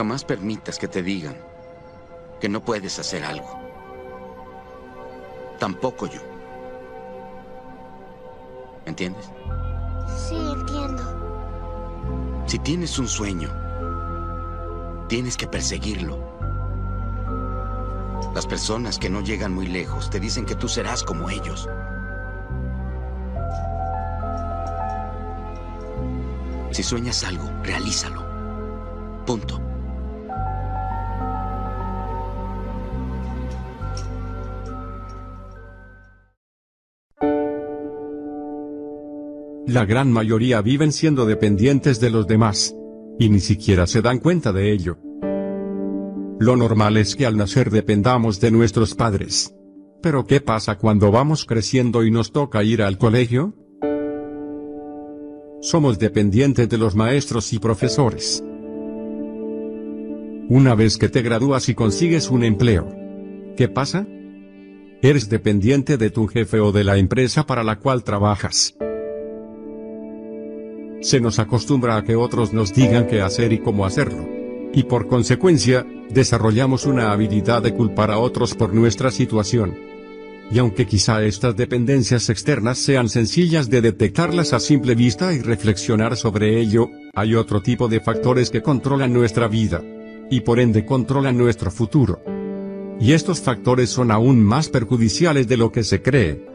Jamás permitas que te digan que no puedes hacer algo. Tampoco yo. ¿Entiendes? Sí, entiendo. Si tienes un sueño, tienes que perseguirlo. Las personas que no llegan muy lejos te dicen que tú serás como ellos. Si sueñas algo, realízalo. Punto. La gran mayoría viven siendo dependientes de los demás. Y ni siquiera se dan cuenta de ello. Lo normal es que al nacer dependamos de nuestros padres. Pero ¿qué pasa cuando vamos creciendo y nos toca ir al colegio? Somos dependientes de los maestros y profesores. Una vez que te gradúas y consigues un empleo, ¿qué pasa? Eres dependiente de tu jefe o de la empresa para la cual trabajas. Se nos acostumbra a que otros nos digan qué hacer y cómo hacerlo. Y por consecuencia, desarrollamos una habilidad de culpar a otros por nuestra situación. Y aunque quizá estas dependencias externas sean sencillas de detectarlas a simple vista y reflexionar sobre ello, hay otro tipo de factores que controlan nuestra vida. Y por ende controlan nuestro futuro. Y estos factores son aún más perjudiciales de lo que se cree.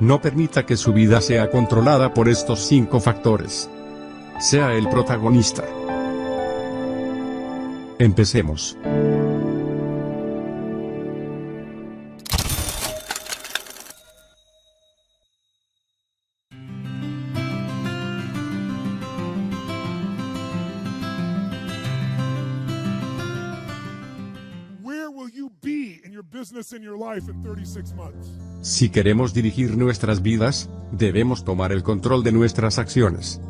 No permita que su vida sea controlada por estos cinco factores. Sea el protagonista. Empecemos. Si queremos dirigir nuestras vidas, debemos tomar el control de nuestras acciones.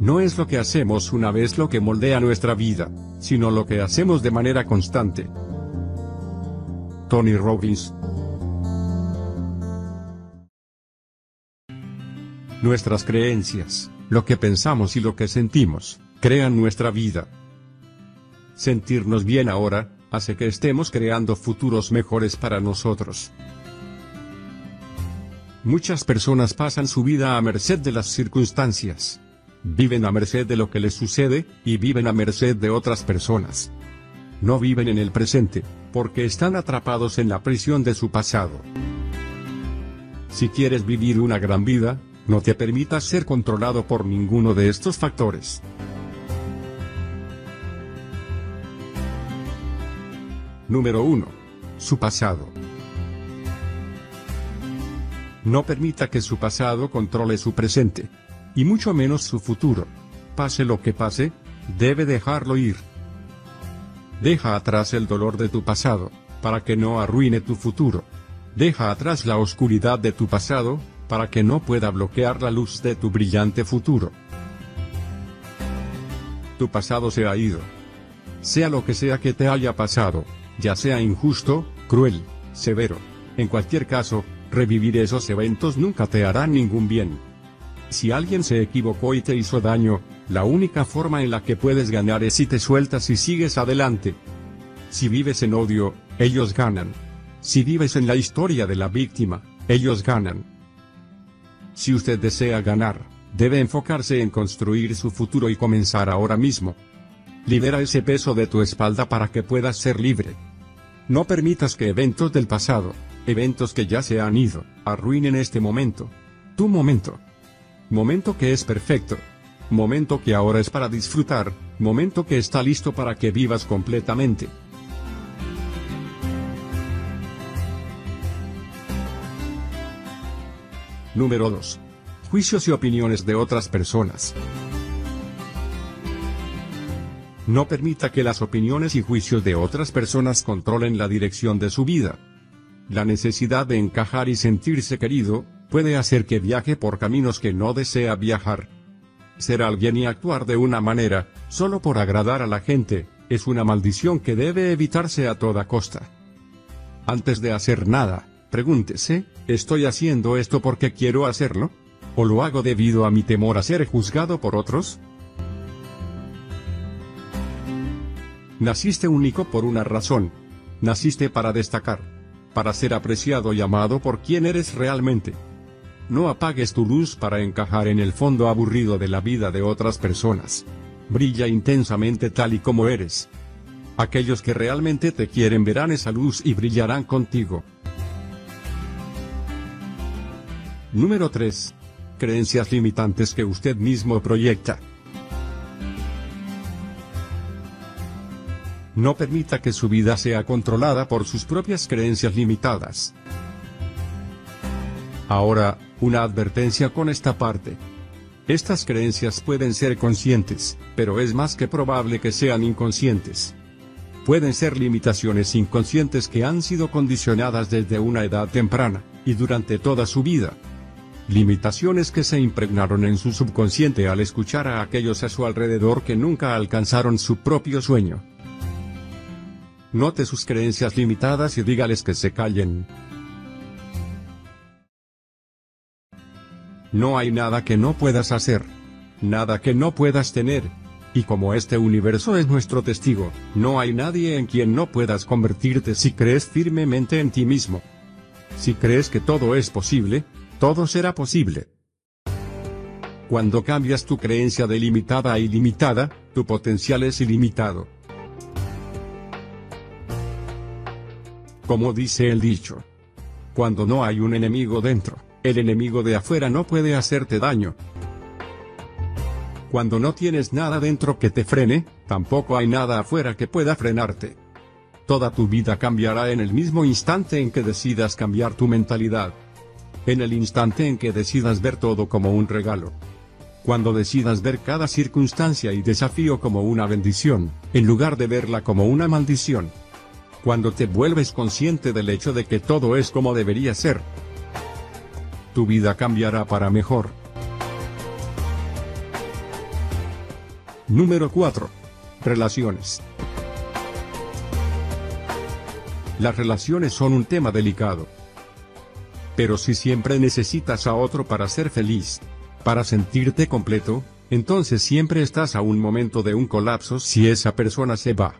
No es lo que hacemos una vez lo que moldea nuestra vida, sino lo que hacemos de manera constante. Tony Robbins Nuestras creencias, lo que pensamos y lo que sentimos, crean nuestra vida. Sentirnos bien ahora, hace que estemos creando futuros mejores para nosotros. Muchas personas pasan su vida a merced de las circunstancias. Viven a merced de lo que les sucede, y viven a merced de otras personas. No viven en el presente, porque están atrapados en la prisión de su pasado. Si quieres vivir una gran vida, no te permitas ser controlado por ninguno de estos factores. Número 1. Su pasado. No permita que su pasado controle su presente. Y mucho menos su futuro. Pase lo que pase, debe dejarlo ir. Deja atrás el dolor de tu pasado, para que no arruine tu futuro. Deja atrás la oscuridad de tu pasado, para que no pueda bloquear la luz de tu brillante futuro. Tu pasado se ha ido. Sea lo que sea que te haya pasado, ya sea injusto, cruel, severo. En cualquier caso, revivir esos eventos nunca te hará ningún bien. Si alguien se equivocó y te hizo daño, la única forma en la que puedes ganar es si te sueltas y sigues adelante. Si vives en odio, ellos ganan. Si vives en la historia de la víctima, ellos ganan. Si usted desea ganar, debe enfocarse en construir su futuro y comenzar ahora mismo. Libera ese peso de tu espalda para que puedas ser libre. No permitas que eventos del pasado, eventos que ya se han ido, arruinen este momento. Tu momento. Momento que es perfecto. Momento que ahora es para disfrutar, momento que está listo para que vivas completamente. Número 2. Juicios y opiniones de otras personas. No permita que las opiniones y juicios de otras personas controlen la dirección de su vida. La necesidad de encajar y sentirse querido, puede hacer que viaje por caminos que no desea viajar. Ser alguien y actuar de una manera, solo por agradar a la gente, es una maldición que debe evitarse a toda costa. Antes de hacer nada, pregúntese, ¿estoy haciendo esto porque quiero hacerlo? ¿O lo hago debido a mi temor a ser juzgado por otros? Naciste único por una razón. Naciste para destacar. Para ser apreciado y amado por quien eres realmente. No apagues tu luz para encajar en el fondo aburrido de la vida de otras personas. Brilla intensamente tal y como eres. Aquellos que realmente te quieren verán esa luz y brillarán contigo. Número 3. Creencias limitantes que usted mismo proyecta. No permita que su vida sea controlada por sus propias creencias limitadas. Ahora, una advertencia con esta parte. Estas creencias pueden ser conscientes, pero es más que probable que sean inconscientes. Pueden ser limitaciones inconscientes que han sido condicionadas desde una edad temprana, y durante toda su vida. Limitaciones que se impregnaron en su subconsciente al escuchar a aquellos a su alrededor que nunca alcanzaron su propio sueño. Note sus creencias limitadas y dígales que se callen. No hay nada que no puedas hacer. Nada que no puedas tener. Y como este universo es nuestro testigo, no hay nadie en quien no puedas convertirte si crees firmemente en ti mismo. Si crees que todo es posible, todo será posible. Cuando cambias tu creencia de limitada a ilimitada, tu potencial es ilimitado. Como dice el dicho. Cuando no hay un enemigo dentro, el enemigo de afuera no puede hacerte daño. Cuando no tienes nada dentro que te frene, tampoco hay nada afuera que pueda frenarte. Toda tu vida cambiará en el mismo instante en que decidas cambiar tu mentalidad. En el instante en que decidas ver todo como un regalo. Cuando decidas ver cada circunstancia y desafío como una bendición, en lugar de verla como una maldición cuando te vuelves consciente del hecho de que todo es como debería ser. Tu vida cambiará para mejor. Número 4. Relaciones. Las relaciones son un tema delicado. Pero si siempre necesitas a otro para ser feliz, para sentirte completo, entonces siempre estás a un momento de un colapso si esa persona se va.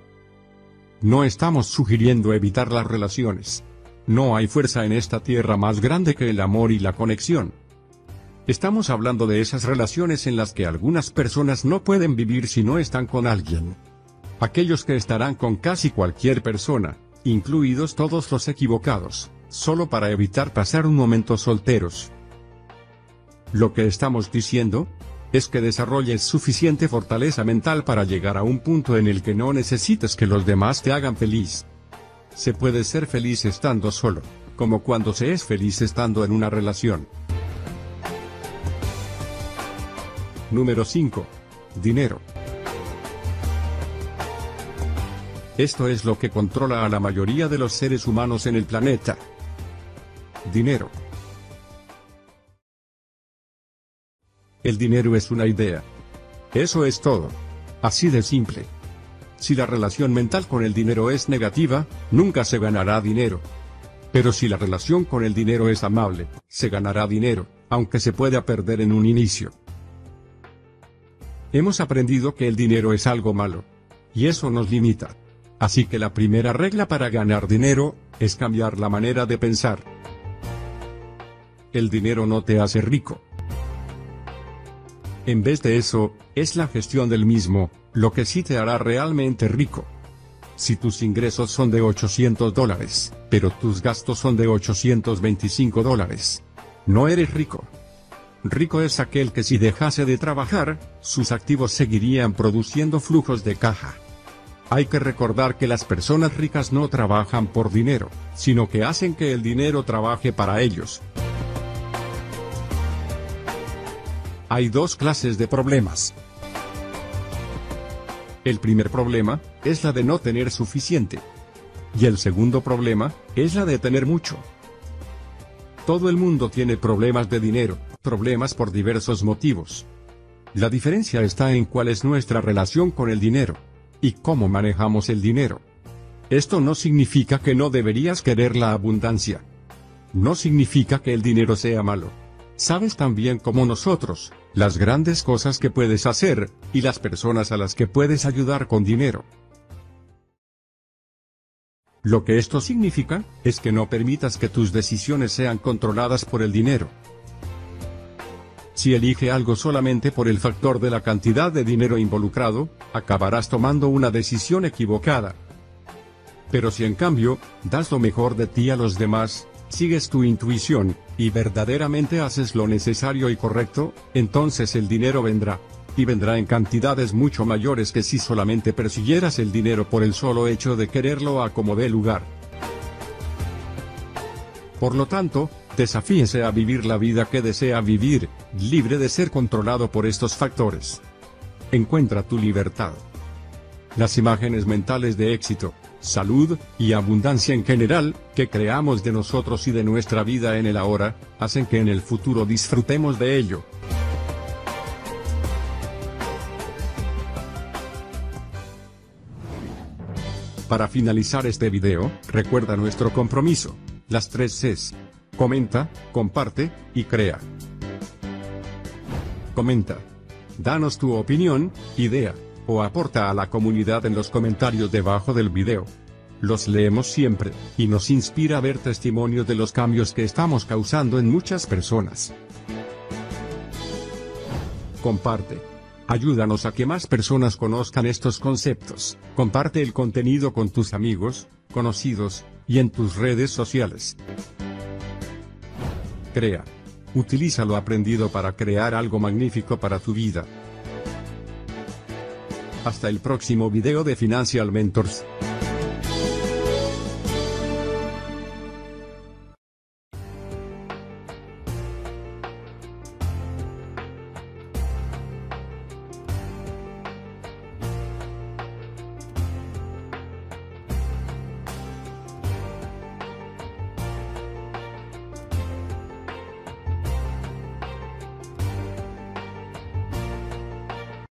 No estamos sugiriendo evitar las relaciones. No hay fuerza en esta tierra más grande que el amor y la conexión. Estamos hablando de esas relaciones en las que algunas personas no pueden vivir si no están con alguien. Aquellos que estarán con casi cualquier persona, incluidos todos los equivocados, solo para evitar pasar un momento solteros. Lo que estamos diciendo, es que desarrolles suficiente fortaleza mental para llegar a un punto en el que no necesites que los demás te hagan feliz. Se puede ser feliz estando solo, como cuando se es feliz estando en una relación. Número 5. Dinero. Esto es lo que controla a la mayoría de los seres humanos en el planeta. Dinero. El dinero es una idea. Eso es todo. Así de simple. Si la relación mental con el dinero es negativa, nunca se ganará dinero. Pero si la relación con el dinero es amable, se ganará dinero, aunque se pueda perder en un inicio. Hemos aprendido que el dinero es algo malo. Y eso nos limita. Así que la primera regla para ganar dinero, es cambiar la manera de pensar. El dinero no te hace rico. En vez de eso, es la gestión del mismo, lo que sí te hará realmente rico. Si tus ingresos son de 800 dólares, pero tus gastos son de 825 dólares, no eres rico. Rico es aquel que si dejase de trabajar, sus activos seguirían produciendo flujos de caja. Hay que recordar que las personas ricas no trabajan por dinero, sino que hacen que el dinero trabaje para ellos. Hay dos clases de problemas. El primer problema, es la de no tener suficiente. Y el segundo problema, es la de tener mucho. Todo el mundo tiene problemas de dinero, problemas por diversos motivos. La diferencia está en cuál es nuestra relación con el dinero. Y cómo manejamos el dinero. Esto no significa que no deberías querer la abundancia. No significa que el dinero sea malo. Sabes tan bien como nosotros, las grandes cosas que puedes hacer, y las personas a las que puedes ayudar con dinero. Lo que esto significa, es que no permitas que tus decisiones sean controladas por el dinero. Si elige algo solamente por el factor de la cantidad de dinero involucrado, acabarás tomando una decisión equivocada. Pero si en cambio, das lo mejor de ti a los demás, sigues tu intuición, y verdaderamente haces lo necesario y correcto, entonces el dinero vendrá. Y vendrá en cantidades mucho mayores que si solamente persiguieras el dinero por el solo hecho de quererlo a como dé lugar. Por lo tanto, desafíese a vivir la vida que desea vivir, libre de ser controlado por estos factores. Encuentra tu libertad. Las imágenes mentales de éxito, salud, y abundancia en general, que creamos de nosotros y de nuestra vida en el ahora, hacen que en el futuro disfrutemos de ello. Para finalizar este video, recuerda nuestro compromiso, las tres Cs. Comenta, comparte, y crea. Comenta. Danos tu opinión, idea, o aporta a la comunidad en los comentarios debajo del video. Los leemos siempre, y nos inspira a ver testimonios de los cambios que estamos causando en muchas personas. Comparte. Ayúdanos a que más personas conozcan estos conceptos. Comparte el contenido con tus amigos, conocidos, y en tus redes sociales. Crea. Utiliza lo aprendido para crear algo magnífico para tu vida. Hasta el próximo video de Financial Mentors.